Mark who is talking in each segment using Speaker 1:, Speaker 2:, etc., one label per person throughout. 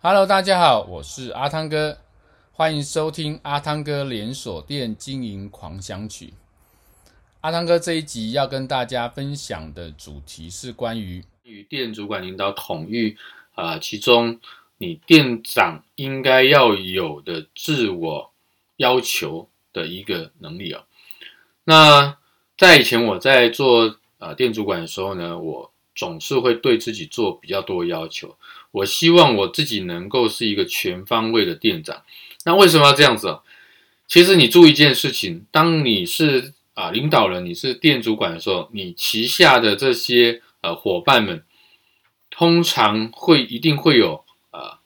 Speaker 1: Hello，大家好，我是阿汤哥，欢迎收听阿汤哥连锁店经营狂想曲。阿汤哥这一集要跟大家分享的主题是关于与店主管领导统御啊、其中你店长应该要有的自我要求的一个能力啊、哦。那在以前我在做啊、店主管的时候呢，我总是会对自己做比较多要求。我希望我自己能够是一个全方位的店长。那为什么要这样子啊？其实你注意一件事情，当你是啊领导人，你是店主管的时候，你旗下的这些呃伙伴们，通常会一定会有啊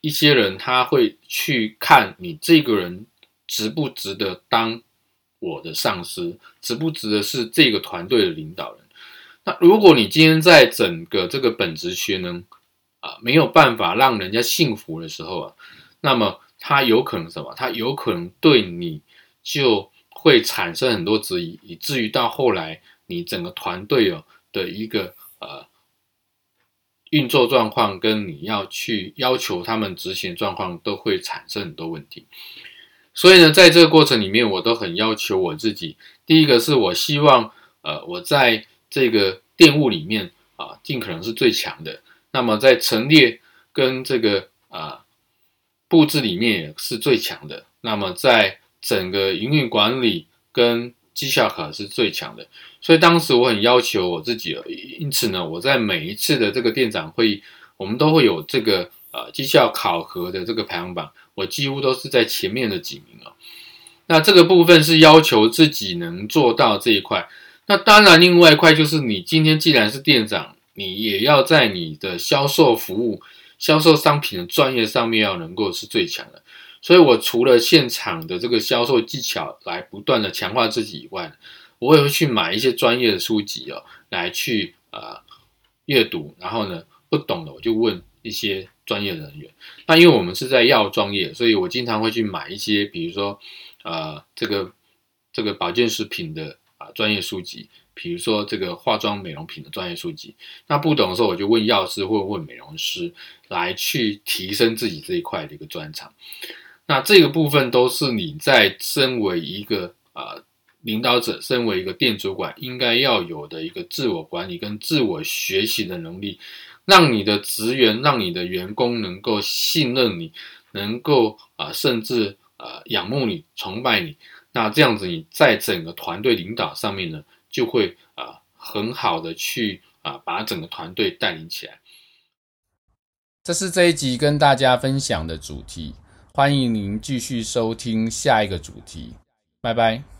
Speaker 1: 一些人，他会去看你这个人值不值得当我的上司，值不值得是这个团队的领导人。那如果你今天在整个这个本职学呢，啊，没有办法让人家信服的时候啊，那么他有可能什么？他有可能对你就会产生很多质疑，以至于到后来你整个团队哦的一个呃运作状况，跟你要去要求他们执行状况，都会产生很多问题。所以呢，在这个过程里面，我都很要求我自己。第一个是我希望呃我在这个店务里面啊，尽可能是最强的。那么在陈列跟这个啊布置里面是最强的。那么在整个营运管理跟绩效考是最强的。所以当时我很要求我自己，因此呢，我在每一次的这个店长会议，我们都会有这个呃绩效考核的这个排行榜，我几乎都是在前面的几名啊。那这个部分是要求自己能做到这一块。那当然，另外一块就是你今天既然是店长。你也要在你的销售服务、销售商品的专业上面要能够是最强的。所以，我除了现场的这个销售技巧来不断的强化自己以外，我也会去买一些专业的书籍哦，来去啊、呃、阅读。然后呢，不懂的我就问一些专业人员。那因为我们是在药妆业，所以我经常会去买一些，比如说、呃、这个这个保健食品的、专业书籍。比如说这个化妆美容品的专业书籍，那不懂的时候我就问药师或问美容师，来去提升自己这一块的一个专长。那这个部分都是你在身为一个啊、呃、领导者，身为一个店主管应该要有的一个自我管理跟自我学习的能力，让你的职员、让你的员工能够信任你，能够啊、甚至啊、仰慕你、崇拜你。那这样子你在整个团队领导上面呢，就会啊、很好的去啊、把整个团队带领起来。这是这一集跟大家分享的主题，欢迎您继续收听下一个主题，拜拜。